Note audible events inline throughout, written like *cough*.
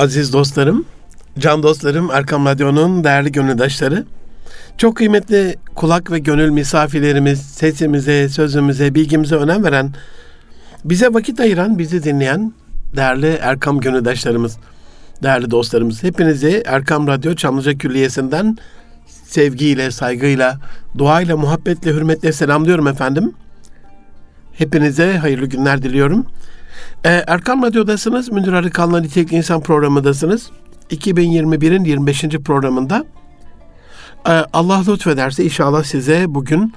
Aziz dostlarım, can dostlarım, Erkam Radyo'nun değerli gönüldaşları, çok kıymetli kulak ve gönül misafirlerimiz, sesimize, sözümüze, bilgimize önem veren, bize vakit ayıran, bizi dinleyen değerli Erkam gönüldaşlarımız, değerli dostlarımız. Hepinizi Erkam Radyo Çamlıca Külliyesi'nden sevgiyle, saygıyla, duayla, muhabbetle, hürmetle selamlıyorum efendim. Hepinize hayırlı günler diliyorum. Ee, Erkam Radyo'dasınız. Münir Arıkan'la Nitelikli İnsan programındasınız. 2021'in 25. programında. Ee, Allah lütfederse inşallah size bugün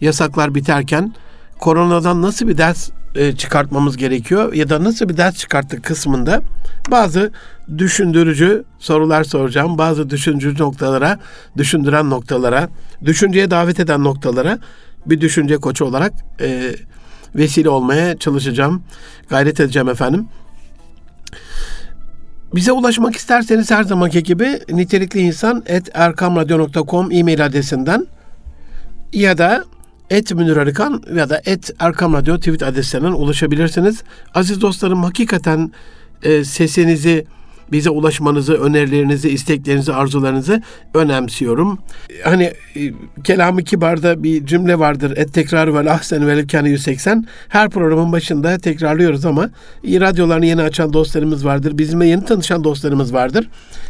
yasaklar biterken koronadan nasıl bir ders e, çıkartmamız gerekiyor ya da nasıl bir ders çıkarttık kısmında bazı düşündürücü sorular soracağım. Bazı düşündürücü noktalara, düşündüren noktalara, düşünceye davet eden noktalara bir düşünce koçu olarak e, vesile olmaya çalışacağım. Gayret edeceğim efendim. Bize ulaşmak isterseniz her zamanki gibi nitelikli insan et erkamradyo.com e-mail adresinden ya da et Münir Arıkan ya da et Erkam Radyo tweet adreslerinden ulaşabilirsiniz. Aziz dostlarım hakikaten e, sesinizi bize ulaşmanızı, önerilerinizi, isteklerinizi, arzularınızı önemsiyorum. Hani e, kelamı kibarda bir cümle vardır. Et tekrar vel ahsen vel kâne 180. Her programın başında tekrarlıyoruz ama radyolarını yeni açan dostlarımız vardır. Bizimle yeni tanışan dostlarımız vardır.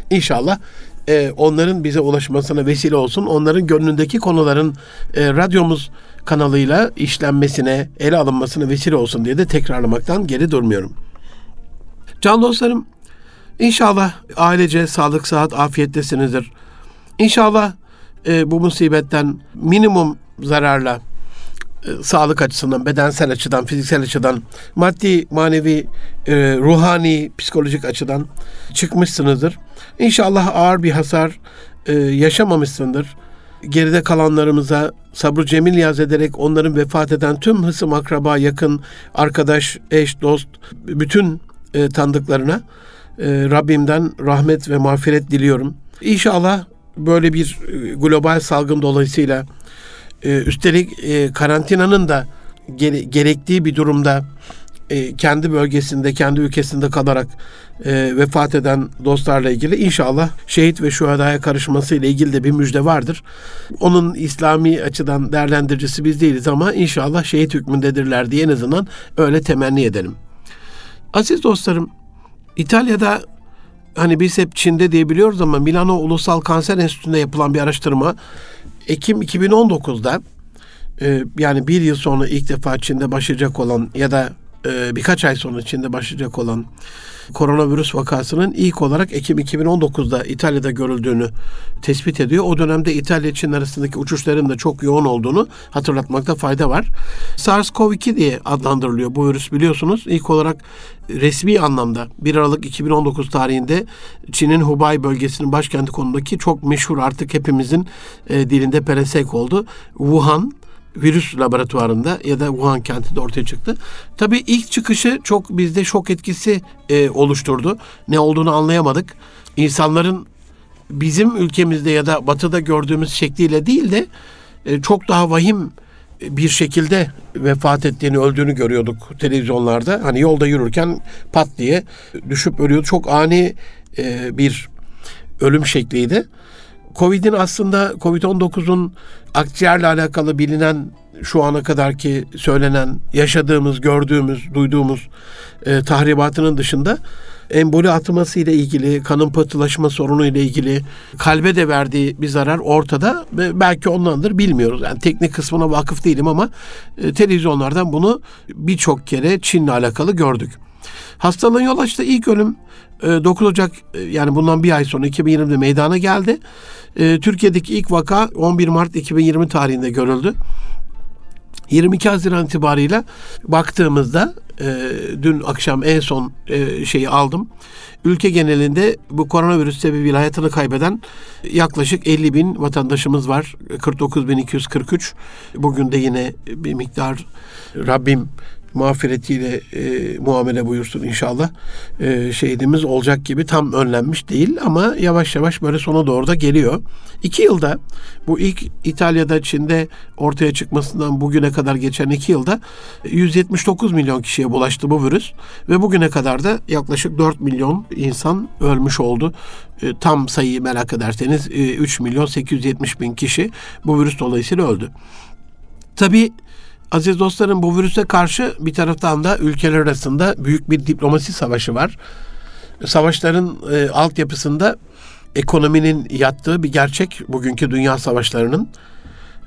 İnşallah e, onların bize ulaşmasına vesile olsun. Onların gönlündeki konuların e, radyomuz kanalıyla işlenmesine, ele alınmasına vesile olsun diye de tekrarlamaktan geri durmuyorum. Can dostlarım, inşallah ailece sağlık, sıhhat, afiyettesinizdir. İnşallah e, bu musibetten minimum zararla e, sağlık açısından, bedensel açıdan, fiziksel açıdan, maddi, manevi, e, ruhani, psikolojik açıdan çıkmışsınızdır. İnşallah ağır bir hasar e, yaşamamışsındır. Geride kalanlarımıza sabrı cemil yaz ederek onların vefat eden tüm hısım, akraba, yakın, arkadaş, eş, dost, bütün e, tanıdıklarına Rabbimden rahmet ve mağfiret diliyorum. İnşallah böyle bir e, global salgın dolayısıyla e, üstelik e, karantinanın da gere, gerektiği bir durumda kendi bölgesinde, kendi ülkesinde kalarak e, vefat eden dostlarla ilgili inşallah şehit ve şuhadaya karışması ile ilgili de bir müjde vardır. Onun İslami açıdan değerlendiricisi biz değiliz ama inşallah şehit hükmündedirler diye en azından öyle temenni edelim. Aziz dostlarım, İtalya'da hani biz hep Çin'de diye biliyoruz ama Milano Ulusal Kanser Enstitüsü'nde yapılan bir araştırma Ekim 2019'da e, yani bir yıl sonra ilk defa Çin'de başlayacak olan ya da e, birkaç ay sonra Çin'de başlayacak olan koronavirüs vakasının ilk olarak Ekim 2019'da İtalya'da görüldüğünü tespit ediyor. O dönemde İtalya Çin arasındaki uçuşların da çok yoğun olduğunu hatırlatmakta fayda var. SARS-CoV-2 diye adlandırılıyor bu virüs biliyorsunuz. İlk olarak resmi anlamda 1 Aralık 2019 tarihinde Çin'in Hubei bölgesinin başkenti konumundaki çok meşhur artık hepimizin e, dilinde peresek oldu. Wuhan virüs laboratuvarında ya da Wuhan kentinde ortaya çıktı. Tabii ilk çıkışı çok bizde şok etkisi e, oluşturdu. Ne olduğunu anlayamadık. İnsanların bizim ülkemizde ya da batıda gördüğümüz şekliyle değil de e, çok daha vahim bir şekilde vefat ettiğini, öldüğünü görüyorduk televizyonlarda. Hani yolda yürürken pat diye düşüp ölüyordu. Çok ani e, bir ölüm şekliydi. Covid'in aslında Covid-19'un akciğerle alakalı bilinen şu ana kadar ki söylenen, yaşadığımız, gördüğümüz, duyduğumuz e, tahribatının dışında emboli atması ile ilgili, kanın pıhtılaşma sorunu ile ilgili kalbe de verdiği bir zarar ortada ve belki ondandır bilmiyoruz. Yani teknik kısmına vakıf değilim ama e, televizyonlardan bunu birçok kere Çin'le alakalı gördük. Hastalığın yol açtığı ilk ölüm 9 e, Ocak e, yani bundan bir ay sonra 2020'de meydana geldi. E, Türkiye'deki ilk vaka 11 Mart 2020 tarihinde görüldü. 22 Haziran itibarıyla baktığımızda dün akşam en son şeyi aldım. Ülke genelinde bu koronavirüs sebebiyle hayatını kaybeden yaklaşık 50 bin vatandaşımız var. 49.243. Bugün de yine bir miktar Rabbim mağfiretiyle e, muamele buyursun inşallah. E, şehidimiz olacak gibi tam önlenmiş değil ama yavaş yavaş böyle sona doğru da geliyor. İki yılda bu ilk İtalya'da Çin'de ortaya çıkmasından bugüne kadar geçen iki yılda 179 milyon kişiye bulaştı bu virüs ve bugüne kadar da yaklaşık 4 milyon insan ölmüş oldu. E, tam sayıyı merak ederseniz e, 3 milyon 870 bin kişi bu virüs dolayısıyla öldü. Tabii aziz dostlarım bu virüse karşı bir taraftan da ülkeler arasında büyük bir diplomasi savaşı var. Savaşların e, altyapısında ekonominin yattığı bir gerçek bugünkü dünya savaşlarının.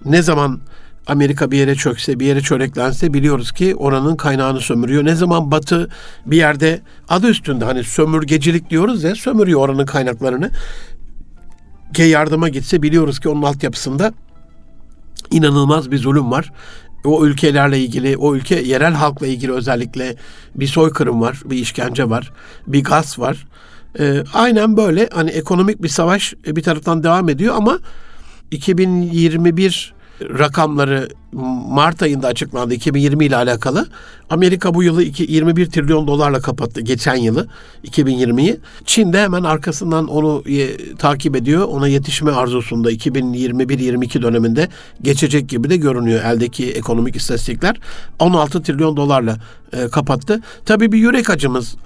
Ne zaman Amerika bir yere çökse, bir yere çöreklense biliyoruz ki oranın kaynağını sömürüyor. Ne zaman Batı bir yerde adı üstünde hani sömürgecilik diyoruz ya sömürüyor oranın kaynaklarını. Ki yardıma gitse biliyoruz ki onun altyapısında inanılmaz bir zulüm var o ülkelerle ilgili, o ülke yerel halkla ilgili özellikle bir soykırım var, bir işkence var, bir gaz var. E, aynen böyle hani ekonomik bir savaş bir taraftan devam ediyor ama 2021 rakamları Mart ayında açıklandı 2020 ile alakalı. Amerika bu yılı 21 trilyon dolarla kapattı geçen yılı 2020'yi. Çin de hemen arkasından onu takip ediyor. Ona yetişme arzusunda 2021-22 döneminde geçecek gibi de görünüyor eldeki ekonomik istatistikler. 16 trilyon dolarla e, kapattı. Tabii bir yürek acımız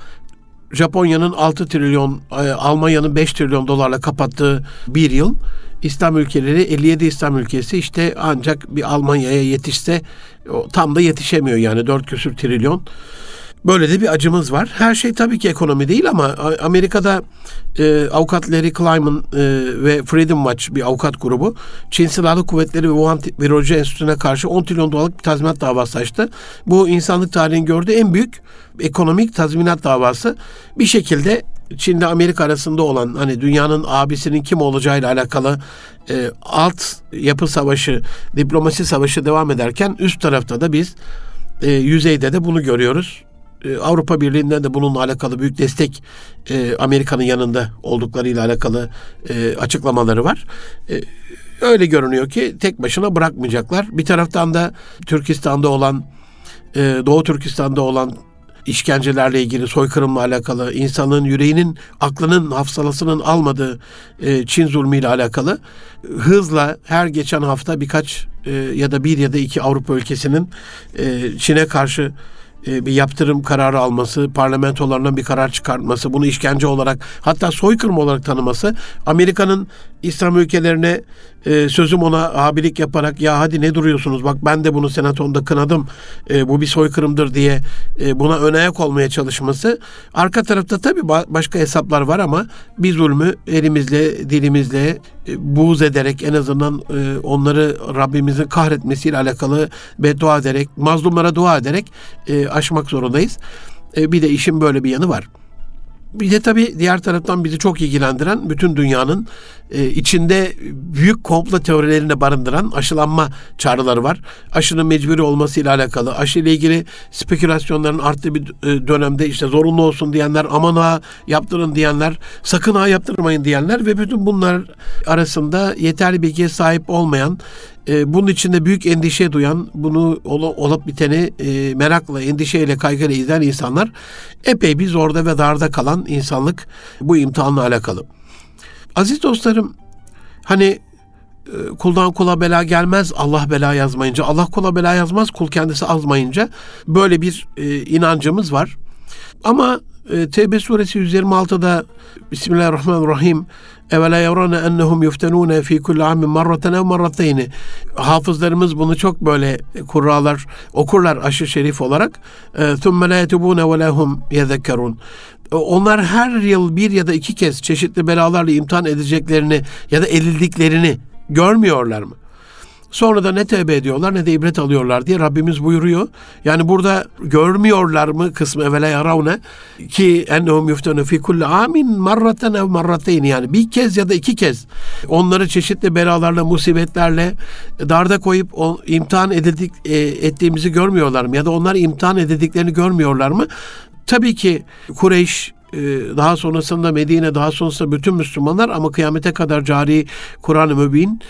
Japonya'nın 6 trilyon, e, Almanya'nın 5 trilyon dolarla kapattığı bir yıl. İslam ülkeleri 57 İslam ülkesi işte ancak bir Almanya'ya yetişse tam da yetişemiyor yani 4 küsür trilyon. Böyle de bir acımız var. Her şey tabii ki ekonomi değil ama Amerika'da e, avukat Larry Klayman e, ve Freedom Watch bir avukat grubu Çin Silahlı Kuvvetleri ve Wuhan Viroloji Enstitüsü'ne karşı 10 trilyon dolarlık bir tazminat davası açtı. Bu insanlık tarihinin gördüğü en büyük ekonomik tazminat davası. Bir şekilde Çin'de Amerika arasında olan hani dünyanın abisinin kim olacağıyla alakalı e, alt yapı savaşı, diplomasi savaşı devam ederken üst tarafta da biz e, yüzeyde de bunu görüyoruz. E, Avrupa Birliği'nden de bununla alakalı büyük destek e, Amerika'nın yanında olduklarıyla alakalı e, açıklamaları var. E, öyle görünüyor ki tek başına bırakmayacaklar. Bir taraftan da Türkistan'da olan Doğu Türkistan'da olan işkencelerle ilgili, soykırımla alakalı, insanın yüreğinin, aklının, hafsalasının almadığı e, Çin zulmüyle alakalı hızla her geçen hafta birkaç e, ya da bir ya da iki Avrupa ülkesinin e, Çin'e karşı bir yaptırım kararı alması, parlamentolarından bir karar çıkartması, bunu işkence olarak hatta soykırım olarak tanıması, Amerika'nın İslam ülkelerine e, sözüm ona abilik yaparak ya hadi ne duruyorsunuz bak ben de bunu senatonda kınadım e, bu bir soykırımdır diye e, buna ön ayak olmaya çalışması. Arka tarafta tabii başka hesaplar var ama bir zulmü elimizle dilimizle e, buğz ederek en azından e, onları Rabbimizin kahretmesiyle alakalı beddua ederek mazlumlara dua ederek e, aşmak zorundayız. E, bir de işin böyle bir yanı var. Bir de tabii diğer taraftan bizi çok ilgilendiren bütün dünyanın e, içinde büyük komplo teorilerini barındıran aşılanma çağrıları var. Aşının mecburi olmasıyla alakalı, aşı ile ilgili spekülasyonların arttığı bir e, dönemde işte zorunlu olsun diyenler, aman ha yaptırın diyenler, sakın ha yaptırmayın diyenler ve bütün bunlar arasında yeterli bilgiye sahip olmayan e, bunun içinde büyük endişe duyan, bunu olup biteni e, merakla, endişeyle, kaygıyla izleyen insanlar epey bir zorda ve darda kalan insanlık bu imtihanla alakalı. Aziz dostlarım, hani e, kuldan kula bela gelmez Allah bela yazmayınca, Allah kula bela yazmaz kul kendisi azmayınca böyle bir e, inancımız var. Ama e, Tevbe suresi 126'da Bismillahirrahmanirrahim Evela yavrana ennehum yuftenune fi kulli amin marraten ev marrateyni. Hafızlarımız bunu çok böyle kurralar okurlar aşı şerif olarak. Thumme la yetubune ve lehum yezekkerun. Onlar her yıl bir ya da iki kez çeşitli belalarla imtihan edeceklerini ya da edildiklerini görmüyorlar mı? Sonra da ne tevbe ediyorlar ne de ibret alıyorlar diye Rabbimiz buyuruyor. Yani burada görmüyorlar mı kısmı evvela yaravne ki ennehum yuftenu fi kulli amin marraten ev marrateyn yani bir kez ya da iki kez onları çeşitli belalarla musibetlerle darda koyup o, imtihan edildik, e, ettiğimizi görmüyorlar mı? Ya da onlar imtihan edildiklerini görmüyorlar mı? Tabii ki Kureyş ee, daha sonrasında Medine, daha sonrasında bütün Müslümanlar ama kıyamete kadar cari Kur'an-ı Mübin,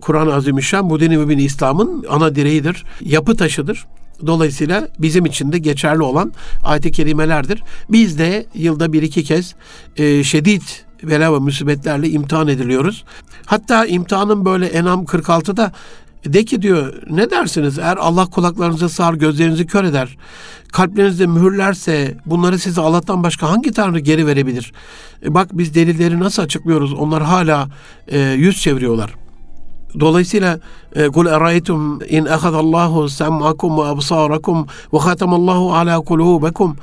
Kur'an-ı Azimüşşan, bu dini mübin İslam'ın ana direğidir, yapı taşıdır. Dolayısıyla bizim için de geçerli olan ayet-i kerimelerdir. Biz de yılda bir iki kez e, şiddet bela ve musibetlerle imtihan ediliyoruz. Hatta imtihanın böyle Enam 46'da de ki diyor ne dersiniz eğer Allah kulaklarınızı sağır gözlerinizi kör eder kalplerinizi mühürlerse bunları size Allah'tan başka hangi tanrı geri verebilir? E bak biz delilleri nasıl açıklıyoruz onlar hala e, yüz çeviriyorlar. Dolayısıyla kul eraytum in ahadallahu sem'akum ve absarakum ve khatamallahu ala kulubikum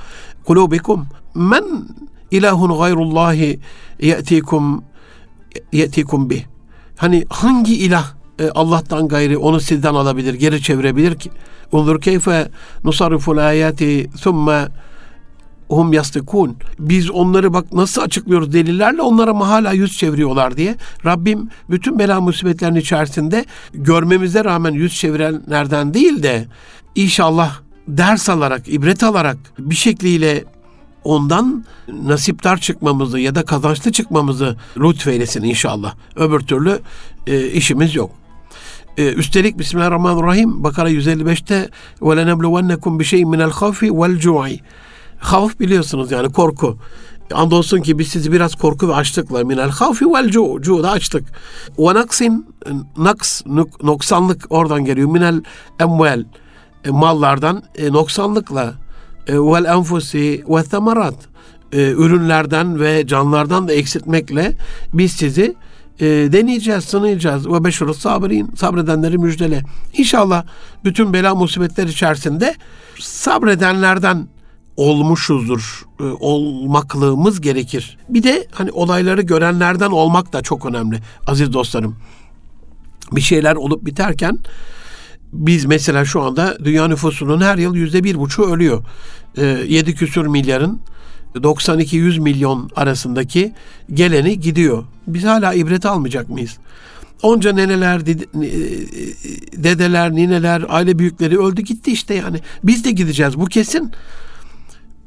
kulubikum men ilahun gayrullahi ye'tikum ye'tikum bih. Hani hangi ilah e, Allah'tan gayri onu sizden alabilir, geri çevirebilir ki? Unzur keyfe nusarriful ayati thumme hum yastıkun. Biz onları bak nasıl açıklıyoruz delillerle onlara mı hala yüz çeviriyorlar diye. Rabbim bütün bela musibetlerin içerisinde görmemize rağmen yüz çevirenlerden değil de inşallah ders alarak, ibret alarak bir şekliyle ondan nasiptar çıkmamızı ya da kazançlı çıkmamızı lütfeylesin inşallah. Öbür türlü e, işimiz yok. E, üstelik Bismillahirrahmanirrahim Bakara 155'te ve lenebluvennekum bi şeyin minel havfi vel cu'i. Havf biliyorsunuz yani korku. Andolsun ki biz sizi biraz korku ve açlıkla minel havfi vel cu. Da açlık. Ve naksin naks noksanlık oradan geliyor. Minel emvel e, mallardan e, noksanlıkla e, vel enfusi ve temerat e, ürünlerden ve canlardan da eksiltmekle biz sizi e, deneyeceğiz, sınayacağız. Ve beşurus sabirin, sabredenleri müjdele. İnşallah bütün bela musibetler içerisinde sabredenlerden olmuşuzdur. E, olmaklığımız gerekir. Bir de hani olayları görenlerden olmak da çok önemli aziz dostlarım. Bir şeyler olup biterken biz mesela şu anda dünya nüfusunun her yıl yüzde bir buçu ölüyor. E, yedi küsür milyarın 92-100 milyon arasındaki geleni gidiyor. Biz hala ibret almayacak mıyız? Onca neneler, e, dedeler, nineler, aile büyükleri öldü gitti işte yani. Biz de gideceğiz bu kesin.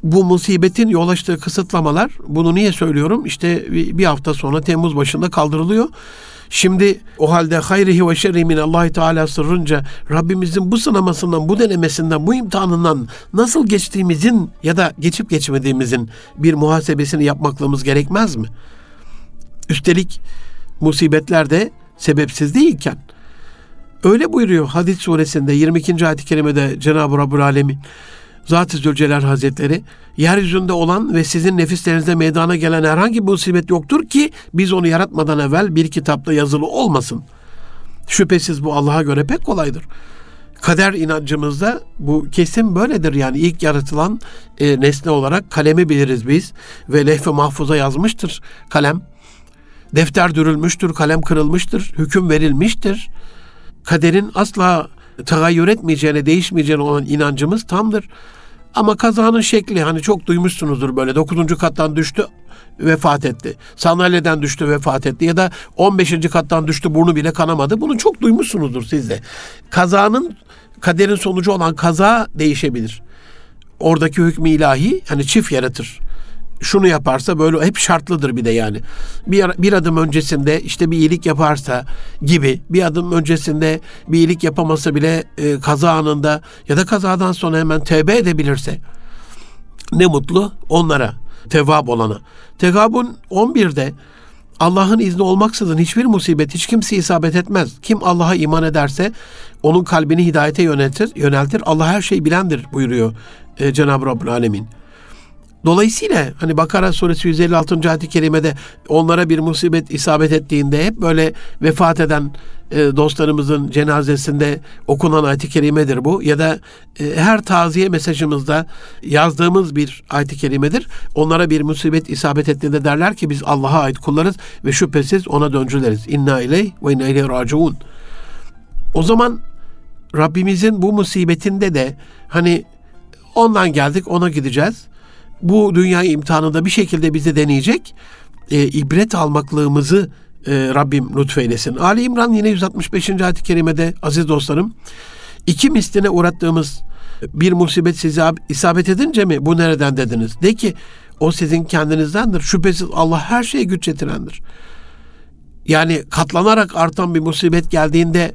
Bu musibetin yol açtığı kısıtlamalar, bunu niye söylüyorum? İşte bir hafta sonra Temmuz başında kaldırılıyor. Şimdi o halde hayrihi ve şerri min Allah Teala sırrınca Rabbimizin bu sınamasından, bu denemesinden, bu imtihanından nasıl geçtiğimizin ya da geçip geçmediğimizin bir muhasebesini yapmaklığımız gerekmez mi? Üstelik musibetler de sebepsiz değilken öyle buyuruyor Hadis suresinde 22. ayet-i kerimede Cenab-ı Rabbül Alemin Zat-ı Zülcelal Hazretleri yeryüzünde olan ve sizin nefislerinizde meydana gelen herhangi bir musibet yoktur ki biz onu yaratmadan evvel bir kitapta yazılı olmasın. Şüphesiz bu Allah'a göre pek kolaydır. Kader inancımızda bu kesin böyledir yani ilk yaratılan e, nesne olarak kalemi biliriz biz ve lehve mahfuza yazmıştır kalem. Defter dürülmüştür, kalem kırılmıştır, hüküm verilmiştir. Kaderin asla tagayyür etmeyeceğine, değişmeyeceğine olan inancımız tamdır. Ama kazanın şekli hani çok duymuşsunuzdur böyle dokuzuncu kattan düştü vefat etti. Sandalyeden düştü vefat etti ya da 15. kattan düştü burnu bile kanamadı. Bunu çok duymuşsunuzdur siz de. Kazanın kaderin sonucu olan kaza değişebilir. Oradaki hükmü ilahi hani çift yaratır şunu yaparsa böyle hep şartlıdır bir de yani. Bir, bir adım öncesinde işte bir iyilik yaparsa gibi bir adım öncesinde bir iyilik yapamasa bile e, kaza anında ya da kazadan sonra hemen tevbe edebilirse ne mutlu onlara tevab olana. Tegabun 11'de Allah'ın izni olmaksızın hiçbir musibet hiç kimse isabet etmez. Kim Allah'a iman ederse onun kalbini hidayete yöneltir. yöneltir. Allah her şeyi bilendir buyuruyor e, Cenab-ı Rabbül Alemin. Dolayısıyla hani Bakara suresi 156. ayet-i kerimede onlara bir musibet isabet ettiğinde hep böyle vefat eden e, dostlarımızın cenazesinde okunan ayet-i kerimedir bu. Ya da e, her taziye mesajımızda yazdığımız bir ayet-i kerimedir. Onlara bir musibet isabet ettiğinde derler ki biz Allah'a ait kullarız ve şüphesiz ona döncüleriz. İnna ileyh ve inna ileyh raciun. O zaman Rabbimizin bu musibetinde de hani ondan geldik ona gideceğiz bu dünya imtihanında bir şekilde bizi deneyecek. E, ibret almaklığımızı e, Rabbim lütfeylesin. Ali İmran yine 165. ayet-i kerimede aziz dostlarım iki misline uğrattığımız bir musibet size isabet edince mi bu nereden dediniz? De ki o sizin kendinizdendir. Şüphesiz Allah her şeye güç yetirendir. Yani katlanarak artan bir musibet geldiğinde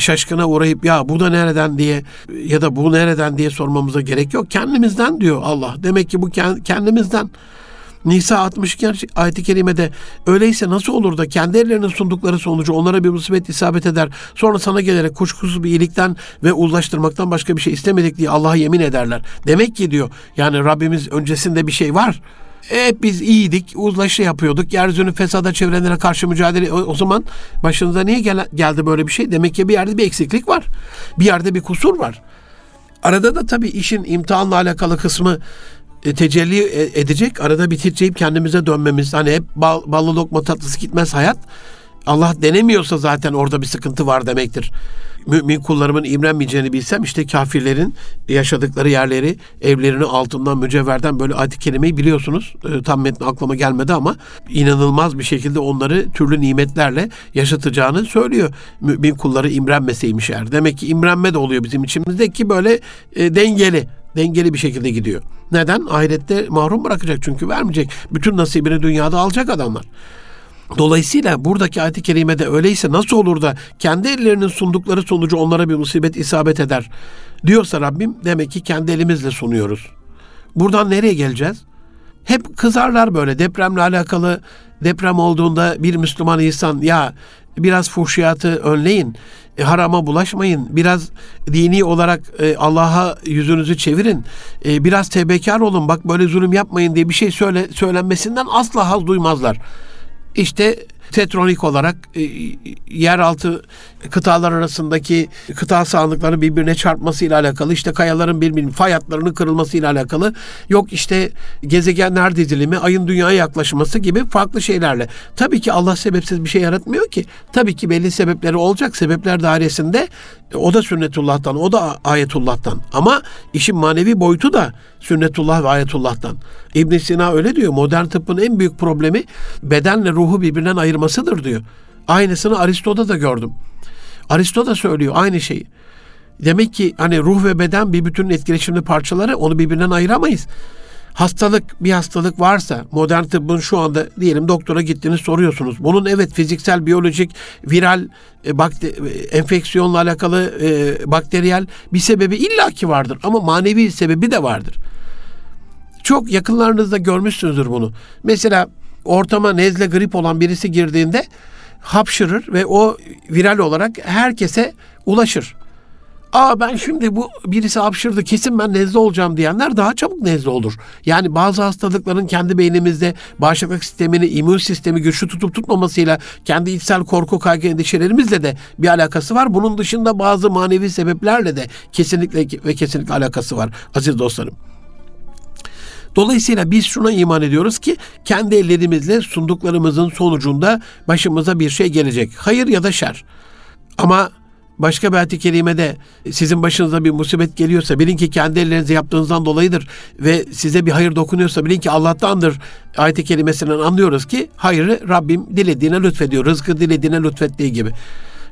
şaşkına uğrayıp ya bu da nereden diye ya da bu nereden diye sormamıza gerek yok. Kendimizden diyor Allah. Demek ki bu kendimizden. Nisa 62 ayet-i kerimede öyleyse nasıl olur da kendi ellerinin sundukları sonucu onlara bir musibet isabet eder. Sonra sana gelerek kuşkusuz bir iyilikten ve uzlaştırmaktan başka bir şey istemedik diye Allah'a yemin ederler. Demek ki diyor yani Rabbimiz öncesinde bir şey var. Hep biz iyiydik, uzlaşı yapıyorduk. Yeryüzünü fesada çevrenlere karşı mücadele. O, o zaman başınıza niye gel, geldi böyle bir şey? Demek ki bir yerde bir eksiklik var. Bir yerde bir kusur var. Arada da tabii işin imtihanla alakalı kısmı e, tecelli e, edecek. Arada bitireceğim kendimize dönmemiz. Hani hep bal, ballı lokma tatlısı gitmez hayat. Allah denemiyorsa zaten orada bir sıkıntı var demektir. Mümin kullarımın imrenmeyeceğini bilsem işte kafirlerin yaşadıkları yerleri, evlerini altından, mücevherden böyle ayet kelimeyi biliyorsunuz. E, tam metni aklıma gelmedi ama inanılmaz bir şekilde onları türlü nimetlerle yaşatacağını söylüyor. Mümin kulları imrenmeseymiş eğer. Demek ki imrenme de oluyor bizim içimizdeki böyle e, dengeli dengeli bir şekilde gidiyor. Neden? Ahirette mahrum bırakacak çünkü vermeyecek. Bütün nasibini dünyada alacak adamlar. Dolayısıyla buradaki ayet-i kerimede öyleyse nasıl olur da kendi ellerinin sundukları sonucu onlara bir musibet isabet eder diyorsa Rabbim demek ki kendi elimizle sunuyoruz. Buradan nereye geleceğiz? Hep kızarlar böyle depremle alakalı deprem olduğunda bir Müslüman insan ya biraz fuhşiyatı önleyin, e, harama bulaşmayın, biraz dini olarak e, Allah'a yüzünüzü çevirin, e, biraz tebekar olun, bak böyle zulüm yapmayın diye bir şey söyle söylenmesinden asla haz duymazlar. İşte tetronik olarak e, yeraltı kıtalar arasındaki kıta sahanlıkları birbirine çarpması ile alakalı işte kayaların birbirinin fay hatlarının kırılması ile alakalı yok işte gezegenler dizilimi ayın dünyaya yaklaşması gibi farklı şeylerle. Tabii ki Allah sebepsiz bir şey yaratmıyor ki. Tabii ki belli sebepleri olacak. Sebepler dairesinde o da sünnetullah'tan, o da ayetullah'tan. Ama işin manevi boyutu da sünnetullah ve ayetullah'tan. İbn Sina öyle diyor. Modern tıbbın en büyük problemi bedenle ruhu birbirinden ayırmasıdır diyor. Aynısını Aristo'da da gördüm. Aristo da söylüyor aynı şeyi. Demek ki hani ruh ve beden bir bütünün etkileşimli parçaları onu birbirinden ayıramayız. Hastalık bir hastalık varsa modern tıbbın şu anda diyelim doktora gittiniz soruyorsunuz. Bunun evet fiziksel, biyolojik, viral, e, bakte, e, enfeksiyonla alakalı e, bakteriyel bir sebebi illaki vardır ama manevi sebebi de vardır. Çok yakınlarınızda görmüşsünüzdür bunu. Mesela ortama nezle grip olan birisi girdiğinde hapşırır ve o viral olarak herkese ulaşır. Aa ben şimdi bu birisi hapşırdı kesin ben nezle olacağım diyenler daha çabuk nezle olur. Yani bazı hastalıkların kendi beynimizde bağışıklık sistemini, immün sistemi güçlü tutup tutmamasıyla kendi içsel korku, kaygı, endişelerimizle de bir alakası var. Bunun dışında bazı manevi sebeplerle de kesinlikle ve kesinlikle alakası var aziz dostlarım. Dolayısıyla biz şuna iman ediyoruz ki kendi ellerimizle sunduklarımızın sonucunda başımıza bir şey gelecek. Hayır ya da şer. Ama başka bir ayet-i kerimede sizin başınıza bir musibet geliyorsa bilin ki kendi ellerinizle yaptığınızdan dolayıdır ve size bir hayır dokunuyorsa bilin ki Allah'tandır ayet-i kerimesinden anlıyoruz ki hayrı Rabbim dilediğine lütfediyor. Rızkı dilediğine lütfettiği gibi.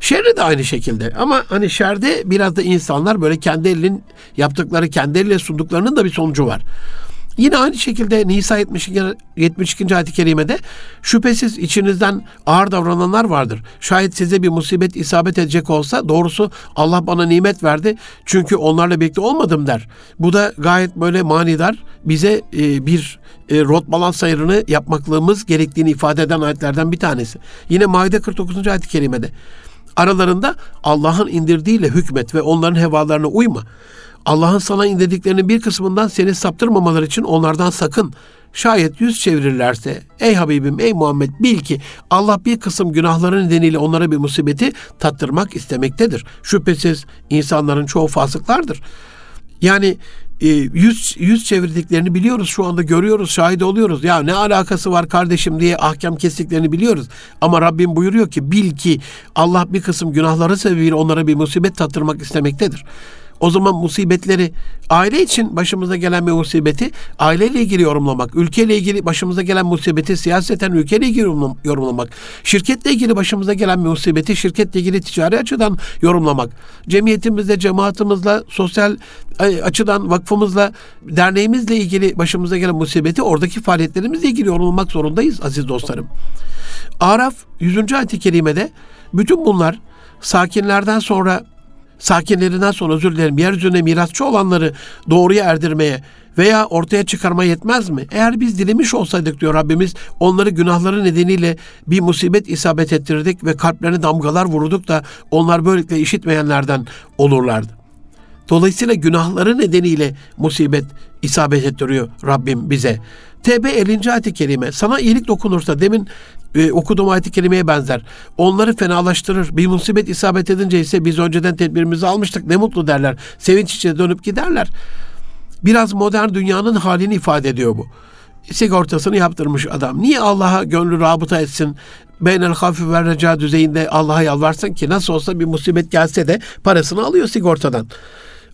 Şerri de aynı şekilde ama hani şerde biraz da insanlar böyle kendi elinin yaptıkları, kendi eliyle sunduklarının da bir sonucu var. Yine aynı şekilde Nisa 72. 72. ayet-i kerimede şüphesiz içinizden ağır davrananlar vardır. Şayet size bir musibet isabet edecek olsa doğrusu Allah bana nimet verdi çünkü onlarla birlikte olmadım der. Bu da gayet böyle manidar bize e, bir e, rot balans ayarını yapmaklığımız gerektiğini ifade eden ayetlerden bir tanesi. Yine Maide 49. ayet-i kerimede aralarında Allah'ın indirdiğiyle hükmet ve onların hevalarına uyma. Allah'ın sana indirdiklerinin bir kısmından seni saptırmamaları için onlardan sakın. Şayet yüz çevirirlerse ey Habibim ey Muhammed bil ki Allah bir kısım günahları nedeniyle onlara bir musibeti tattırmak istemektedir. Şüphesiz insanların çoğu fasıklardır. Yani e, yüz, yüz çevirdiklerini biliyoruz şu anda görüyoruz şahit oluyoruz ya ne alakası var kardeşim diye ahkam kestiklerini biliyoruz ama Rabbim buyuruyor ki bil ki Allah bir kısım günahları sebebiyle onlara bir musibet tattırmak istemektedir. O zaman musibetleri aile için başımıza gelen bir musibeti aileyle ilgili yorumlamak, ülkeyle ilgili başımıza gelen musibeti siyaseten ülkeyle ilgili yorumlamak, şirketle ilgili başımıza gelen bir musibeti şirketle ilgili ticari açıdan yorumlamak, cemiyetimizle, cemaatimizle, sosyal e, açıdan vakfımızla, derneğimizle ilgili başımıza gelen musibeti oradaki faaliyetlerimizle ilgili yorumlamak zorundayız aziz dostlarım. Araf 100. ayet-i kerimede bütün bunlar sakinlerden sonra sakinlerinden sonra özür dilerim yeryüzüne mirasçı olanları doğruya erdirmeye veya ortaya çıkarma yetmez mi? Eğer biz dilemiş olsaydık diyor Rabbimiz onları günahları nedeniyle bir musibet isabet ettirdik ve kalplerine damgalar vurduk da onlar böylelikle işitmeyenlerden olurlardı. Dolayısıyla günahları nedeniyle musibet isabet ettiriyor Rabbim bize. TB 50. ayet-i kerime sana iyilik dokunursa demin e, okuduğum ayet-i kerimeye benzer. Onları fenalaştırır. Bir musibet isabet edince ise biz önceden tedbirimizi almıştık ne mutlu derler. Sevinç içine dönüp giderler. Biraz modern dünyanın halini ifade ediyor bu. Sigortasını yaptırmış adam. Niye Allah'a gönlü rabıta etsin? Beynel hafif ve reca düzeyinde Allah'a yalvarsın ki nasıl olsa bir musibet gelse de parasını alıyor sigortadan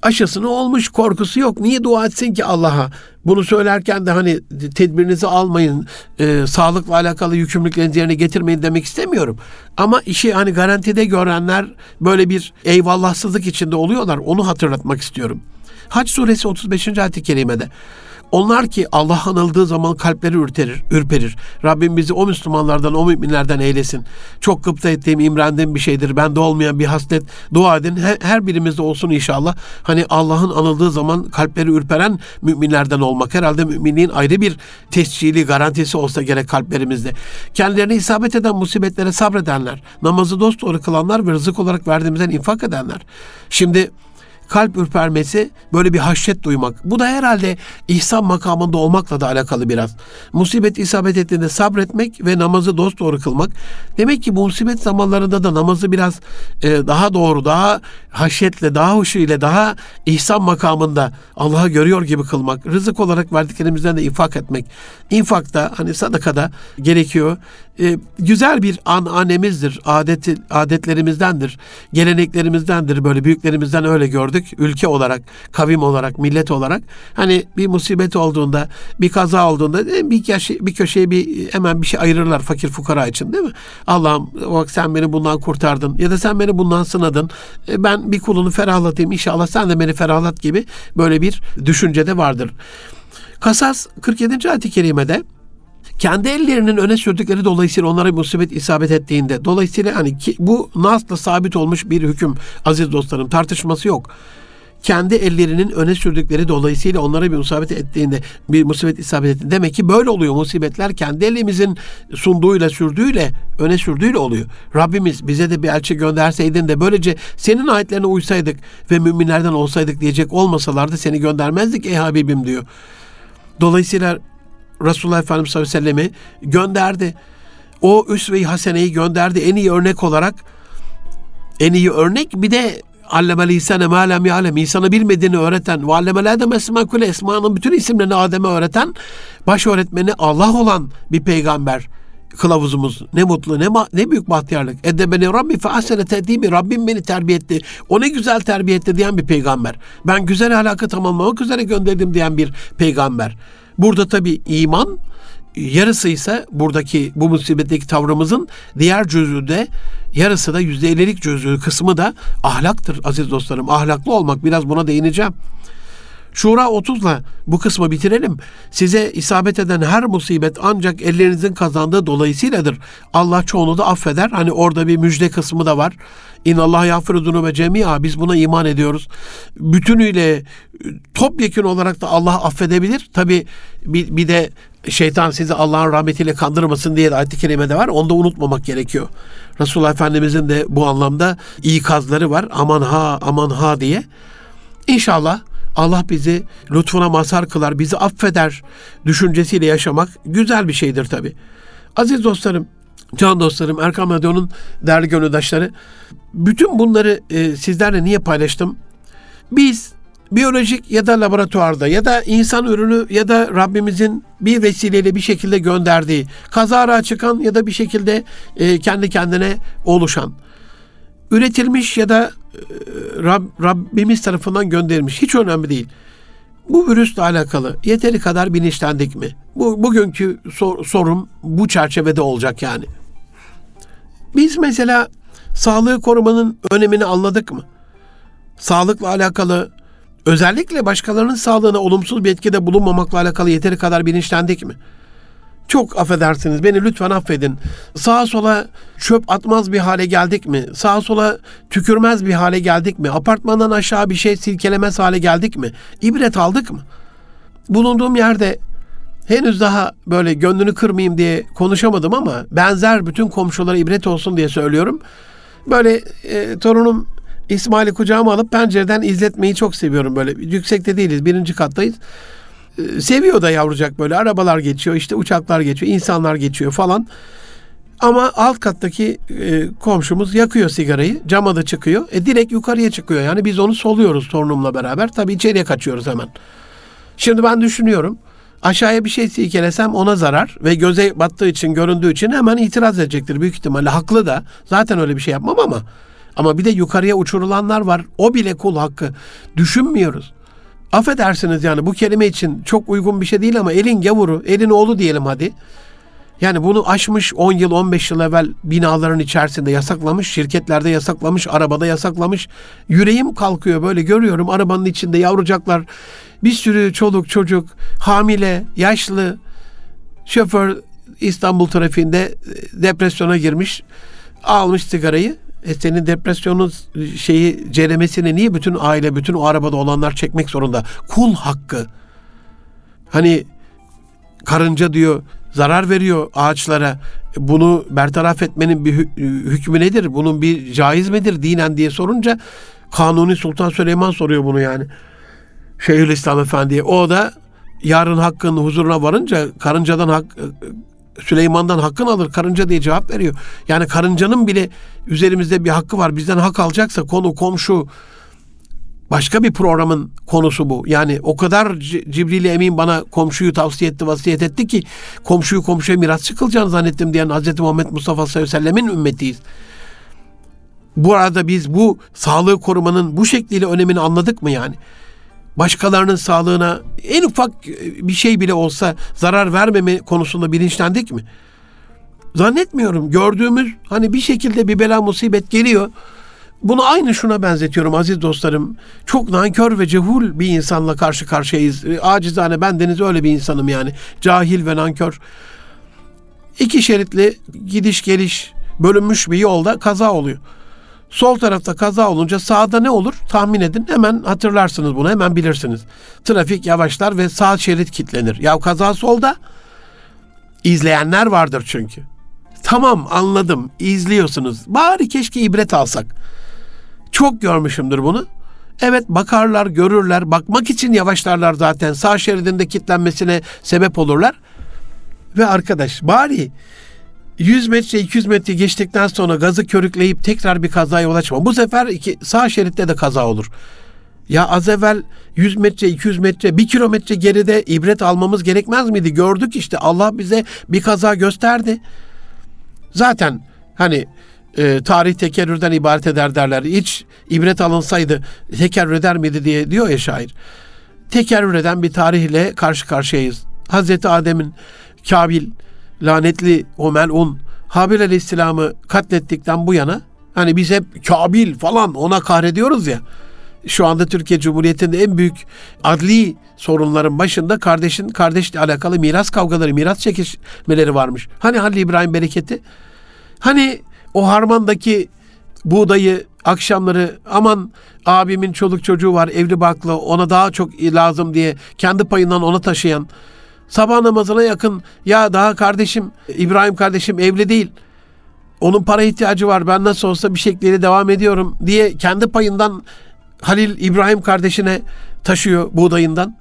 aşısını olmuş korkusu yok. Niye dua etsin ki Allah'a? Bunu söylerken de hani tedbirinizi almayın, e, sağlıkla alakalı yükümlülüklerinizi yerine getirmeyin demek istemiyorum. Ama işi hani garantide görenler böyle bir eyvallahsızlık içinde oluyorlar. Onu hatırlatmak istiyorum. Hac suresi 35. ayet-i kerimede onlar ki Allah anıldığı zaman kalpleri ürterir, ürperir. Rabbim bizi o Müslümanlardan, o müminlerden eylesin. Çok gıpta ettiğim, imrendiğim bir şeydir. Bende olmayan bir haslet. Dua edin. Her, her birimizde olsun inşallah. Hani Allah'ın anıldığı zaman kalpleri ürperen müminlerden olmak. Herhalde müminliğin ayrı bir tescili, garantisi olsa gerek kalplerimizde. Kendilerine isabet eden musibetlere sabredenler, namazı dosdoğru kılanlar ve rızık olarak verdiğimizden infak edenler. Şimdi kalp ürpermesi, böyle bir haşyet duymak. Bu da herhalde ihsan makamında olmakla da alakalı biraz. Musibet isabet ettiğinde sabretmek ve namazı dost doğru kılmak. Demek ki bu musibet zamanlarında da namazı biraz e, daha doğru, daha haşyetle, daha huşu ile, daha ihsan makamında Allah'ı görüyor gibi kılmak. Rızık olarak verdiklerimizden de infak etmek. İnfak da hani sadakada gerekiyor. E, güzel bir an annemizdir, adeti, adetlerimizdendir, geleneklerimizdendir. Böyle büyüklerimizden öyle gördük. Ülke olarak, kavim olarak, millet olarak. Hani bir musibet olduğunda, bir kaza olduğunda e, bir, köşe, bir köşeye bir hemen bir şey ayırırlar fakir fukara için değil mi? Allah'ım bak sen beni bundan kurtardın ya da sen beni bundan sınadın. E, ben bir kulunu ferahlatayım inşallah sen de beni ferahlat gibi böyle bir düşünce de vardır. Kasas 47. ayet-i kerimede kendi ellerinin öne sürdükleri dolayısıyla onlara musibet isabet ettiğinde dolayısıyla hani ki, bu nasla sabit olmuş bir hüküm aziz dostlarım tartışması yok kendi ellerinin öne sürdükleri dolayısıyla onlara bir musibet ettiğinde bir musibet isabet ettiğinde demek ki böyle oluyor musibetler kendi elimizin sunduğuyla sürdüğüyle öne sürdüğüyle oluyor. Rabbimiz bize de bir elçi gönderseydin de böylece senin ayetlerine uysaydık ve müminlerden olsaydık diyecek olmasalardı seni göndermezdik ey Habibim diyor. Dolayısıyla Resulullah Efendimiz sallallahu aleyhi ve sellem'i gönderdi. O üsve-i haseneyi gönderdi en iyi örnek olarak. En iyi örnek bir de allemel insane ma lem ya'lem insana bilmediğini öğreten ve allemel adem esma kule esmanın bütün isimlerini Adem'e öğreten baş öğretmeni Allah olan bir peygamber kılavuzumuz. Ne mutlu, ne ne büyük bahtiyarlık. Edebeni Rabbi fe ahsene tedimi. Rabbim beni terbiye etti. O ne güzel terbiye etti diyen bir peygamber. Ben güzel ahlakı tamamlamak üzere gönderdim diyen bir peygamber. Burada tabi iman yarısı ise buradaki bu musibetteki tavrımızın diğer cüzü de yarısı da yüzde ellilik cüzü kısmı da ahlaktır aziz dostlarım. Ahlaklı olmak biraz buna değineceğim. Şura 30'la bu kısmı bitirelim. Size isabet eden her musibet ancak ellerinizin kazandığı dolayısıyladır. Allah çoğunu da affeder. Hani orada bir müjde kısmı da var. İn Allah yağfiru ve cemia. Biz buna iman ediyoruz. Bütünüyle topyekun olarak da Allah affedebilir. Tabi bir, bir de şeytan sizi Allah'ın rahmetiyle kandırmasın diye de ayet-i kerimede var. Onu da unutmamak gerekiyor. Resulullah Efendimizin de bu anlamda ikazları var. Aman ha aman ha diye. İnşallah Allah bizi lütfuna mazhar kılar, bizi affeder düşüncesiyle yaşamak güzel bir şeydir tabi. Aziz dostlarım, can dostlarım, Erkam Radyo'nun değerli gönüldaşları, bütün bunları e, sizlerle niye paylaştım? Biz biyolojik ya da laboratuvarda ya da insan ürünü ya da Rabbimizin bir vesileyle bir şekilde gönderdiği, kazara çıkan ya da bir şekilde e, kendi kendine oluşan, üretilmiş ya da Rab, Rabbimiz tarafından gönderilmiş. Hiç önemli değil. Bu virüsle alakalı yeteri kadar bilinçlendik mi? Bu bugünkü sor, sorum bu çerçevede olacak yani. Biz mesela sağlığı korumanın önemini anladık mı? Sağlıkla alakalı özellikle başkalarının sağlığına olumsuz bir etkide bulunmamakla alakalı yeteri kadar bilinçlendik mi? Çok affedersiniz beni lütfen affedin. Sağa sola çöp atmaz bir hale geldik mi? Sağa sola tükürmez bir hale geldik mi? Apartmandan aşağı bir şey silkelemez hale geldik mi? İbret aldık mı? Bulunduğum yerde henüz daha böyle gönlünü kırmayayım diye konuşamadım ama benzer bütün komşulara ibret olsun diye söylüyorum. Böyle e, torunum İsmail'i kucağıma alıp pencereden izletmeyi çok seviyorum böyle. Yüksekte değiliz, birinci kattayız. E, seviyor da yavrucak böyle. Arabalar geçiyor, işte uçaklar geçiyor, insanlar geçiyor falan. Ama alt kattaki e, komşumuz yakıyor sigarayı, cama da çıkıyor. E direkt yukarıya çıkıyor. Yani biz onu soluyoruz torunumla beraber. Tabii içeriye kaçıyoruz hemen. Şimdi ben düşünüyorum. Aşağıya bir şey silkelesem ona zarar ve göze battığı için, göründüğü için hemen itiraz edecektir büyük ihtimalle. Haklı da. Zaten öyle bir şey yapmam ama ama bir de yukarıya uçurulanlar var. O bile kul hakkı. Düşünmüyoruz. Affedersiniz yani bu kelime için çok uygun bir şey değil ama elin gavuru, elin oğlu diyelim hadi. Yani bunu aşmış 10 yıl 15 yıl evvel binaların içerisinde yasaklamış, şirketlerde yasaklamış, arabada yasaklamış. Yüreğim kalkıyor böyle görüyorum arabanın içinde yavrucaklar, bir sürü çoluk çocuk, hamile, yaşlı, şoför İstanbul trafiğinde depresyona girmiş, almış sigarayı. E senin depresyonun şeyi ceremesini niye bütün aile, bütün o arabada olanlar çekmek zorunda? Kul hakkı. Hani karınca diyor zarar veriyor ağaçlara. Bunu bertaraf etmenin bir hükmü nedir? Bunun bir caiz midir dinen diye sorunca Kanuni Sultan Süleyman soruyor bunu yani. Şeyhülislam Efendi'ye. O da yarın hakkın huzuruna varınca karıncadan hak, Süleyman'dan hakkını alır karınca diye cevap veriyor. Yani karıncanın bile üzerimizde bir hakkı var. Bizden hak alacaksa konu komşu başka bir programın konusu bu. Yani o kadar Cibril Emin bana komşuyu tavsiye etti, vasiyet etti ki komşuyu komşuya miras çıkılacağını zannettim diyen Hz. Muhammed Mustafa sallallahu aleyhi ve sellemin ümmetiyiz. Bu arada biz bu sağlığı korumanın bu şekliyle önemini anladık mı yani? Başkalarının sağlığına en ufak bir şey bile olsa zarar vermeme konusunda bilinçlendik mi? Zannetmiyorum. Gördüğümüz hani bir şekilde bir bela musibet geliyor. Bunu aynı şuna benzetiyorum aziz dostlarım. Çok nankör ve cehul bir insanla karşı karşıyayız. Acizane ben deniz öyle bir insanım yani. Cahil ve nankör. İki şeritli gidiş geliş bölünmüş bir yolda kaza oluyor. Sol tarafta kaza olunca sağda ne olur? Tahmin edin. Hemen hatırlarsınız bunu. Hemen bilirsiniz. Trafik yavaşlar ve sağ şerit kilitlenir. Ya kaza solda. İzleyenler vardır çünkü. Tamam anladım. İzliyorsunuz. Bari keşke ibret alsak. Çok görmüşümdür bunu. Evet bakarlar, görürler. Bakmak için yavaşlarlar zaten. Sağ şeridinde kilitlenmesine sebep olurlar. Ve arkadaş bari 100 metre 200 metre geçtikten sonra gazı körükleyip tekrar bir kazaya yol açma. Bu sefer iki, sağ şeritte de kaza olur. Ya az evvel 100 metre 200 metre 1 kilometre geride ibret almamız gerekmez miydi? Gördük işte Allah bize bir kaza gösterdi. Zaten hani e, tarih tekerrürden ibaret eder derler. Hiç ibret alınsaydı tekerrür eder miydi diye diyor ya şair. Tekerrür eden bir tarihle karşı karşıyayız. Hazreti Adem'in Kabil lanetli o melun Habil Aleyhisselam'ı katlettikten bu yana hani biz hep Kabil falan ona kahrediyoruz ya. Şu anda Türkiye Cumhuriyeti'nde en büyük adli sorunların başında kardeşin kardeşle alakalı miras kavgaları, miras çekişmeleri varmış. Hani Halil İbrahim bereketi? Hani o harmandaki buğdayı akşamları aman abimin çoluk çocuğu var evli baklı ona daha çok lazım diye kendi payından ona taşıyan Sabah namazına yakın ya daha kardeşim İbrahim kardeşim evli değil. Onun para ihtiyacı var. Ben nasıl olsa bir şekilde devam ediyorum diye kendi payından Halil İbrahim kardeşine taşıyor buğdayından.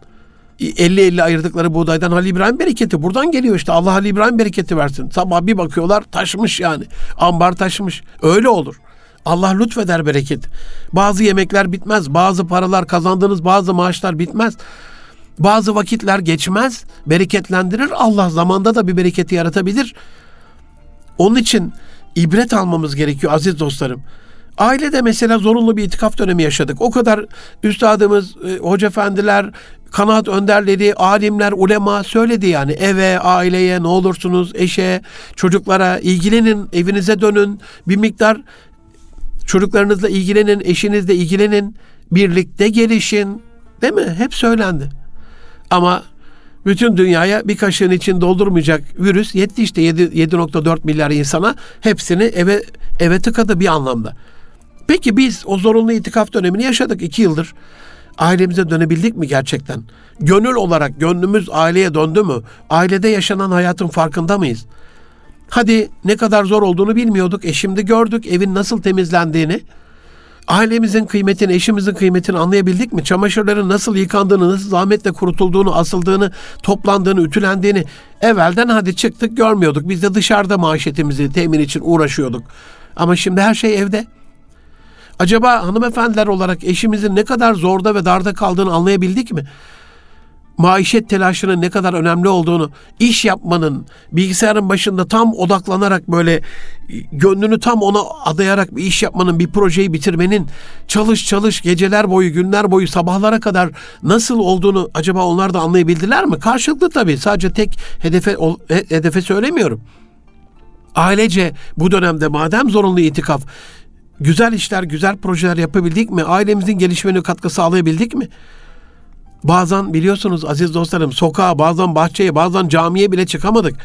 50-50 ayırdıkları buğdaydan Halil İbrahim bereketi buradan geliyor işte. Allah Halil İbrahim bereketi versin. Sabah bir bakıyorlar taşmış yani. Ambar taşmış. Öyle olur. Allah lütfeder bereket. Bazı yemekler bitmez. Bazı paralar kazandığınız bazı maaşlar bitmez. Bazı vakitler geçmez, bereketlendirir. Allah zamanda da bir bereketi yaratabilir. Onun için ibret almamız gerekiyor aziz dostlarım. Ailede mesela zorunlu bir itikaf dönemi yaşadık. O kadar üstadımız, e, hoca efendiler, kanaat önderleri, alimler, ulema söyledi yani eve, aileye ne olursunuz, eşe, çocuklara ilgilenin, evinize dönün. Bir miktar çocuklarınızla ilgilenin, eşinizle ilgilenin, birlikte gelişin. Değil mi? Hep söylendi. Ama Bütün dünyaya bir kaşığın için doldurmayacak virüs yetti işte 7.4 milyar insana hepsini eve eve tıkadı bir anlamda. Peki biz o zorunlu itikaf dönemini yaşadık iki yıldır. Ailemize dönebildik mi gerçekten? Gönül olarak gönlümüz aileye döndü mü? Ailede yaşanan hayatın farkında mıyız? Hadi ne kadar zor olduğunu bilmiyorduk. E şimdi gördük evin nasıl temizlendiğini. Ailemizin kıymetini, eşimizin kıymetini anlayabildik mi? Çamaşırların nasıl yıkandığını, nasıl zahmetle kurutulduğunu, asıldığını, toplandığını, ütülendiğini evvelden hadi çıktık görmüyorduk. Biz de dışarıda maaşetimizi temin için uğraşıyorduk. Ama şimdi her şey evde. Acaba hanımefendiler olarak eşimizin ne kadar zorda ve darda kaldığını anlayabildik mi? Maişet telaşının ne kadar önemli olduğunu, iş yapmanın, bilgisayarın başında tam odaklanarak böyle gönlünü tam ona adayarak bir iş yapmanın, bir projeyi bitirmenin, çalış çalış geceler boyu, günler boyu, sabahlara kadar nasıl olduğunu acaba onlar da anlayabildiler mi? Karşılıklı tabii. Sadece tek hedefe hedefe söylemiyorum. Ailece bu dönemde madem zorunlu itikaf, güzel işler, güzel projeler yapabildik mi? Ailemizin gelişimine katkı sağlayabildik mi? Bazen biliyorsunuz aziz dostlarım sokağa, bazen bahçeye, bazen camiye bile çıkamadık.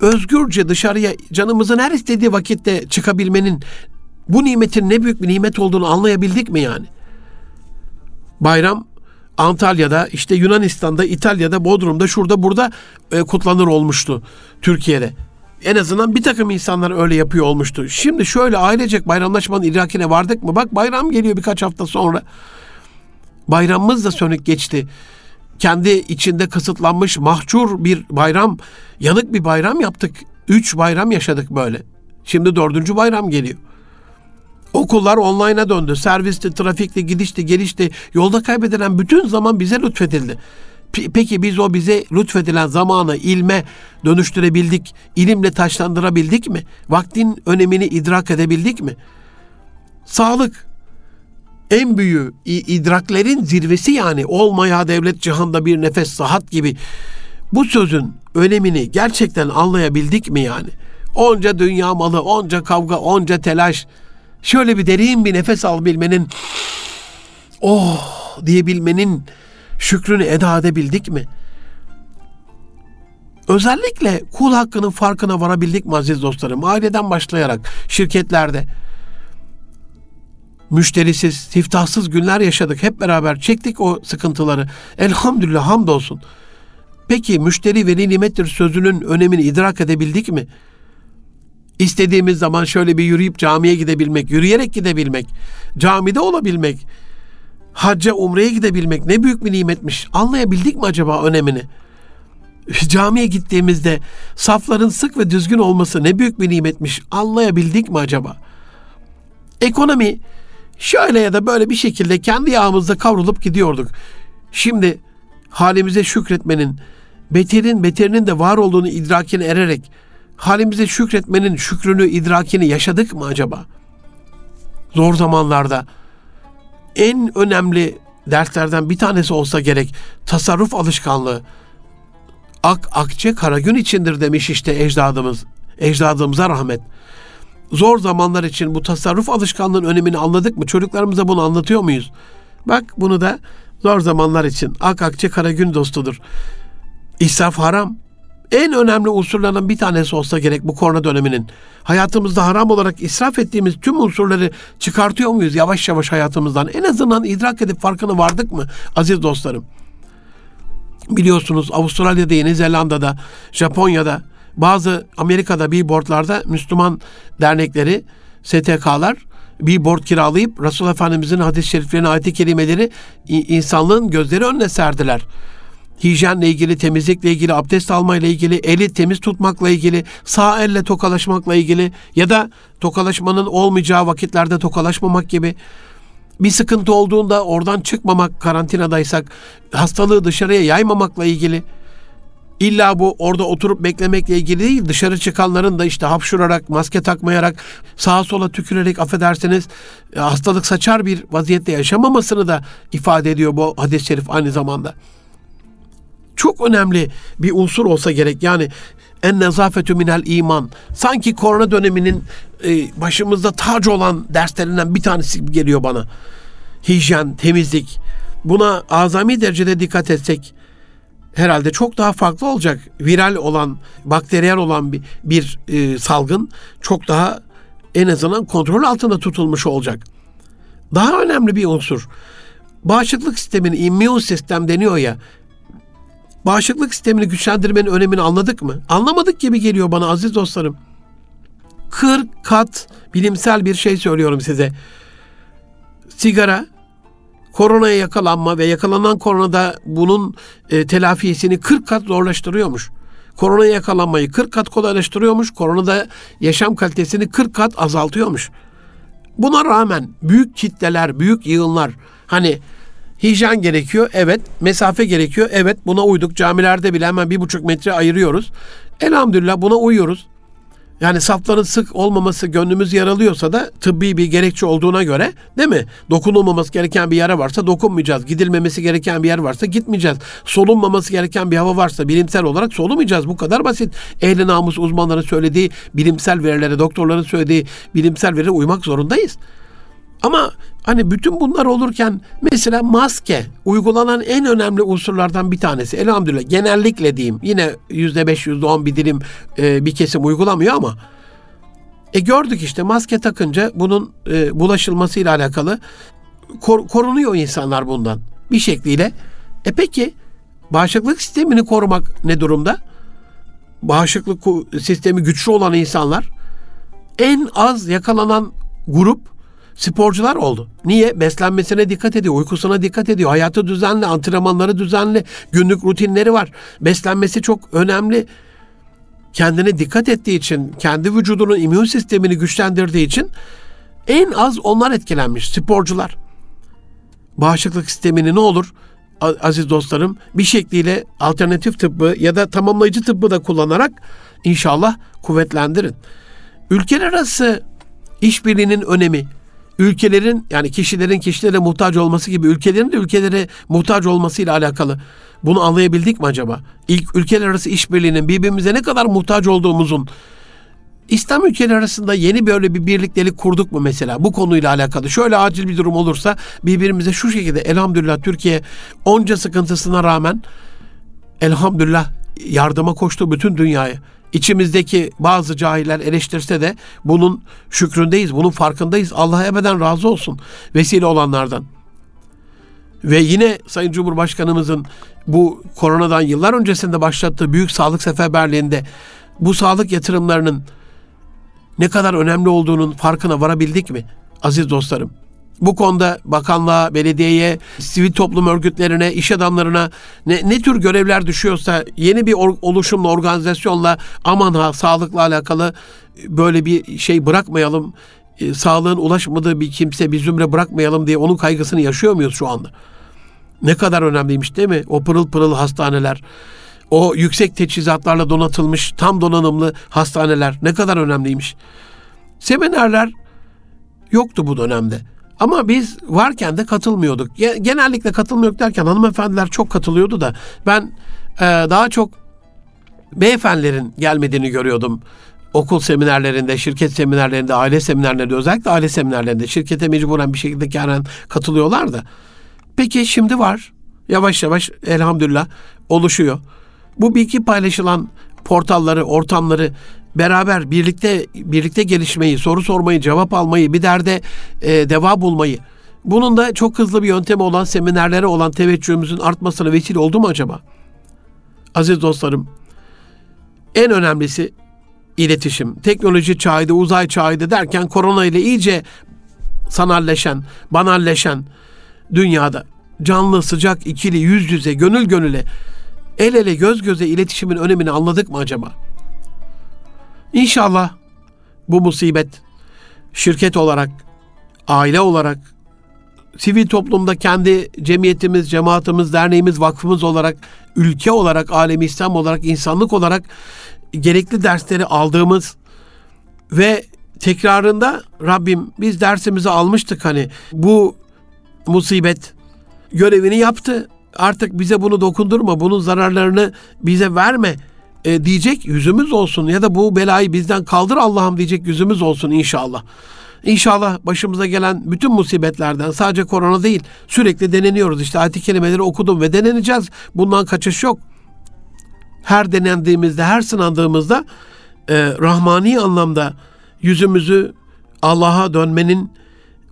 Özgürce dışarıya canımızın her istediği vakitte çıkabilmenin bu nimetin ne büyük bir nimet olduğunu anlayabildik mi yani? Bayram Antalya'da, işte Yunanistan'da, İtalya'da, Bodrum'da, şurada burada e, kutlanır olmuştu Türkiye'de. En azından bir takım insanlar öyle yapıyor olmuştu. Şimdi şöyle ailecek bayramlaşmanın idrakine vardık mı? Bak bayram geliyor birkaç hafta sonra. Bayramımız da sönük geçti. Kendi içinde kısıtlanmış mahcur bir bayram, yanık bir bayram yaptık. Üç bayram yaşadık böyle. Şimdi dördüncü bayram geliyor. Okullar online'a döndü. Servisti, trafikti, gidişti, gelişti. Yolda kaybedilen bütün zaman bize lütfedildi. Peki biz o bize lütfedilen zamanı ilme dönüştürebildik, ilimle taşlandırabildik mi? Vaktin önemini idrak edebildik mi? Sağlık, en büyüğü idraklerin zirvesi yani olmaya devlet cihanda bir nefes sahat gibi bu sözün önemini gerçekten anlayabildik mi yani? Onca dünya malı, onca kavga, onca telaş. Şöyle bir derin bir nefes alabilmenin, oh diyebilmenin şükrünü eda edebildik mi? Özellikle kul hakkının farkına varabildik mi aziz dostlarım? Aileden başlayarak şirketlerde, müşterisiz, siftahsız günler yaşadık. Hep beraber çektik o sıkıntıları. Elhamdülillah hamdolsun. Peki müşteri veli nimettir sözünün önemini idrak edebildik mi? İstediğimiz zaman şöyle bir yürüyüp camiye gidebilmek, yürüyerek gidebilmek, camide olabilmek, hacca umreye gidebilmek ne büyük bir nimetmiş. Anlayabildik mi acaba önemini? *laughs* Camiye gittiğimizde safların sık ve düzgün olması ne büyük bir nimetmiş. Anlayabildik mi acaba? Ekonomi şöyle ya da böyle bir şekilde kendi yağımızda kavrulup gidiyorduk. Şimdi halimize şükretmenin, beterin beterinin de var olduğunu idrakine ererek halimize şükretmenin şükrünü, idrakini yaşadık mı acaba? Zor zamanlarda en önemli derslerden bir tanesi olsa gerek tasarruf alışkanlığı. Ak akçe kara gün içindir demiş işte ecdadımız. Ecdadımıza rahmet zor zamanlar için bu tasarruf alışkanlığının önemini anladık mı? Çocuklarımıza bunu anlatıyor muyuz? Bak bunu da zor zamanlar için ak akçe kara gün dostudur. İsraf haram. En önemli unsurlardan bir tanesi olsa gerek bu korona döneminin. Hayatımızda haram olarak israf ettiğimiz tüm unsurları çıkartıyor muyuz yavaş yavaş hayatımızdan? En azından idrak edip farkına vardık mı aziz dostlarım? Biliyorsunuz Avustralya'da, Yeni Zelanda'da, Japonya'da bazı Amerika'da billboardlarda Müslüman dernekleri, STK'lar billboard kiralayıp Resul Efendimizin hadis-i şeriflerine ayet-i kerimeleri insanlığın gözleri önüne serdiler. Hijyenle ilgili, temizlikle ilgili, abdest almayla ilgili, eli temiz tutmakla ilgili, sağ elle tokalaşmakla ilgili ya da tokalaşmanın olmayacağı vakitlerde tokalaşmamak gibi bir sıkıntı olduğunda oradan çıkmamak, karantinadaysak, hastalığı dışarıya yaymamakla ilgili İlla bu orada oturup beklemekle ilgili değil. Dışarı çıkanların da işte hapşurarak, maske takmayarak, sağa sola tükürerek affedersiniz e, hastalık saçar bir vaziyette yaşamamasını da ifade ediyor bu hadis-i şerif aynı zamanda. Çok önemli bir unsur olsa gerek. Yani en nezafetü minel iman. Sanki korona döneminin e, başımızda tac olan derslerinden bir tanesi geliyor bana. Hijyen, temizlik. Buna azami derecede dikkat etsek, herhalde çok daha farklı olacak. Viral olan, bakteriyel olan bir, bir e, salgın çok daha en azından kontrol altında tutulmuş olacak. Daha önemli bir unsur. Bağışıklık sistemini, immün sistem deniyor ya. Bağışıklık sistemini güçlendirmenin önemini anladık mı? Anlamadık gibi geliyor bana aziz dostlarım. 40 kat bilimsel bir şey söylüyorum size. Sigara, koronaya yakalanma ve yakalanan koronada bunun e, telafisini 40 kat zorlaştırıyormuş. Koronaya yakalanmayı 40 kat kolaylaştırıyormuş. Koronada yaşam kalitesini 40 kat azaltıyormuş. Buna rağmen büyük kitleler, büyük yığınlar hani hijyen gerekiyor, evet. Mesafe gerekiyor, evet. Buna uyduk. Camilerde bile hemen bir buçuk metre ayırıyoruz. Elhamdülillah buna uyuyoruz. Yani safların sık olmaması gönlümüz yaralıyorsa da tıbbi bir gerekçe olduğuna göre değil mi? Dokunulmaması gereken bir yere varsa dokunmayacağız. Gidilmemesi gereken bir yer varsa gitmeyeceğiz. Solunmaması gereken bir hava varsa bilimsel olarak solumayacağız. Bu kadar basit. Ehli namus uzmanların söylediği bilimsel verilere, doktorların söylediği bilimsel verilere uymak zorundayız. Ama hani bütün bunlar olurken mesela maske uygulanan en önemli unsurlardan bir tanesi. Elhamdülillah genellikle diyeyim yine yüzde beş yüzde on bir dilim e, bir kesim uygulamıyor ama e gördük işte maske takınca bunun e, bulaşılmasıyla alakalı kor, korunuyor insanlar bundan bir şekliyle. E peki bağışıklık sistemini korumak ne durumda? Bağışıklık sistemi güçlü olan insanlar en az yakalanan grup sporcular oldu. Niye? Beslenmesine dikkat ediyor, uykusuna dikkat ediyor, hayatı düzenli, antrenmanları düzenli, günlük rutinleri var. Beslenmesi çok önemli. Kendine dikkat ettiği için, kendi vücudunun immün sistemini güçlendirdiği için en az onlar etkilenmiş sporcular. Bağışıklık sistemini ne olur? Aziz dostlarım bir şekliyle alternatif tıbbı ya da tamamlayıcı tıbbı da kullanarak inşallah kuvvetlendirin. Ülkeler arası işbirliğinin önemi ülkelerin yani kişilerin kişilere muhtaç olması gibi ülkelerin de ülkelere muhtaç olmasıyla alakalı. Bunu anlayabildik mi acaba? İlk ülkeler arası işbirliğinin birbirimize ne kadar muhtaç olduğumuzun İslam ülkeleri arasında yeni böyle bir birliktelik kurduk mu mesela bu konuyla alakalı? Şöyle acil bir durum olursa birbirimize şu şekilde elhamdülillah Türkiye onca sıkıntısına rağmen elhamdülillah yardıma koştu bütün dünyaya. İçimizdeki bazı cahiller eleştirse de bunun şükründeyiz, bunun farkındayız. Allah ebeden razı olsun vesile olanlardan. Ve yine Sayın Cumhurbaşkanımızın bu koronadan yıllar öncesinde başlattığı büyük sağlık seferberliğinde bu sağlık yatırımlarının ne kadar önemli olduğunun farkına varabildik mi aziz dostlarım? Bu konuda bakanlığa, belediyeye, sivil toplum örgütlerine, iş adamlarına ne, ne tür görevler düşüyorsa yeni bir or, oluşumla, organizasyonla aman ha sağlıkla alakalı böyle bir şey bırakmayalım. E, sağlığın ulaşmadığı bir kimse, bir zümre bırakmayalım diye onun kaygısını yaşıyor muyuz şu anda? Ne kadar önemliymiş değil mi? O pırıl pırıl hastaneler, o yüksek teçhizatlarla donatılmış tam donanımlı hastaneler ne kadar önemliymiş. Seminerler yoktu bu dönemde. Ama biz varken de katılmıyorduk. Genellikle katılmıyorduk derken hanımefendiler çok katılıyordu da ben e, daha çok beyefendilerin gelmediğini görüyordum. Okul seminerlerinde, şirket seminerlerinde, aile seminerlerinde, özellikle aile seminerlerinde şirkete mecburen bir şekilde gelen katılıyorlar da. Peki şimdi var. Yavaş yavaş elhamdülillah oluşuyor. Bu bilgi paylaşılan portalları, ortamları beraber birlikte birlikte gelişmeyi, soru sormayı, cevap almayı, bir derde e, deva bulmayı. Bunun da çok hızlı bir yöntemi olan seminerlere olan teveccühümüzün artmasına vesile oldu mu acaba? Aziz dostlarım, en önemlisi iletişim. Teknoloji çağıydı, uzay çağıydı derken korona ile iyice sanalleşen, banalleşen dünyada canlı, sıcak, ikili, yüz yüze, gönül gönüle, el ele, göz göze iletişimin önemini anladık mı acaba? İnşallah bu musibet şirket olarak, aile olarak, sivil toplumda kendi cemiyetimiz, cemaatimiz, derneğimiz, vakfımız olarak, ülke olarak, alemi İslam olarak, insanlık olarak gerekli dersleri aldığımız ve tekrarında Rabbim biz dersimizi almıştık hani bu musibet görevini yaptı. Artık bize bunu dokundurma, bunun zararlarını bize verme e, diyecek yüzümüz olsun ya da bu belayı bizden kaldır Allah'ım diyecek yüzümüz olsun inşallah. İnşallah başımıza gelen bütün musibetlerden sadece korona değil sürekli deneniyoruz. İşte ayet kelimeleri okudum ve deneneceğiz. Bundan kaçış yok. her denendiğimizde, her sınandığımızda e, rahmani anlamda yüzümüzü Allah'a dönmenin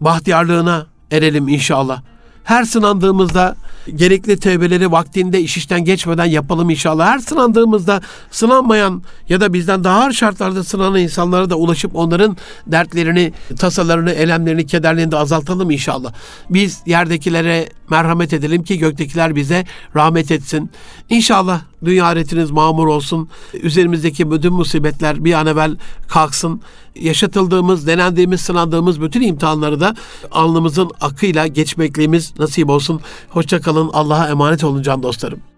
bahtiyarlığına erelim inşallah. Her sınandığımızda gerekli tevbeleri vaktinde iş işten geçmeden yapalım inşallah. Her sınandığımızda sınanmayan ya da bizden daha ağır şartlarda sınanan insanlara da ulaşıp onların dertlerini, tasalarını, elemlerini, kederlerini de azaltalım inşallah. Biz yerdekilere merhamet edelim ki göktekiler bize rahmet etsin. İnşallah dünya ahiretiniz mamur olsun. Üzerimizdeki bütün musibetler bir an evvel kalksın. Yaşatıldığımız, denendiğimiz, sınandığımız bütün imtihanları da alnımızın akıyla geçmekliğimiz nasip olsun. Hoşça kalın. Allah'a emanet olun can dostlarım.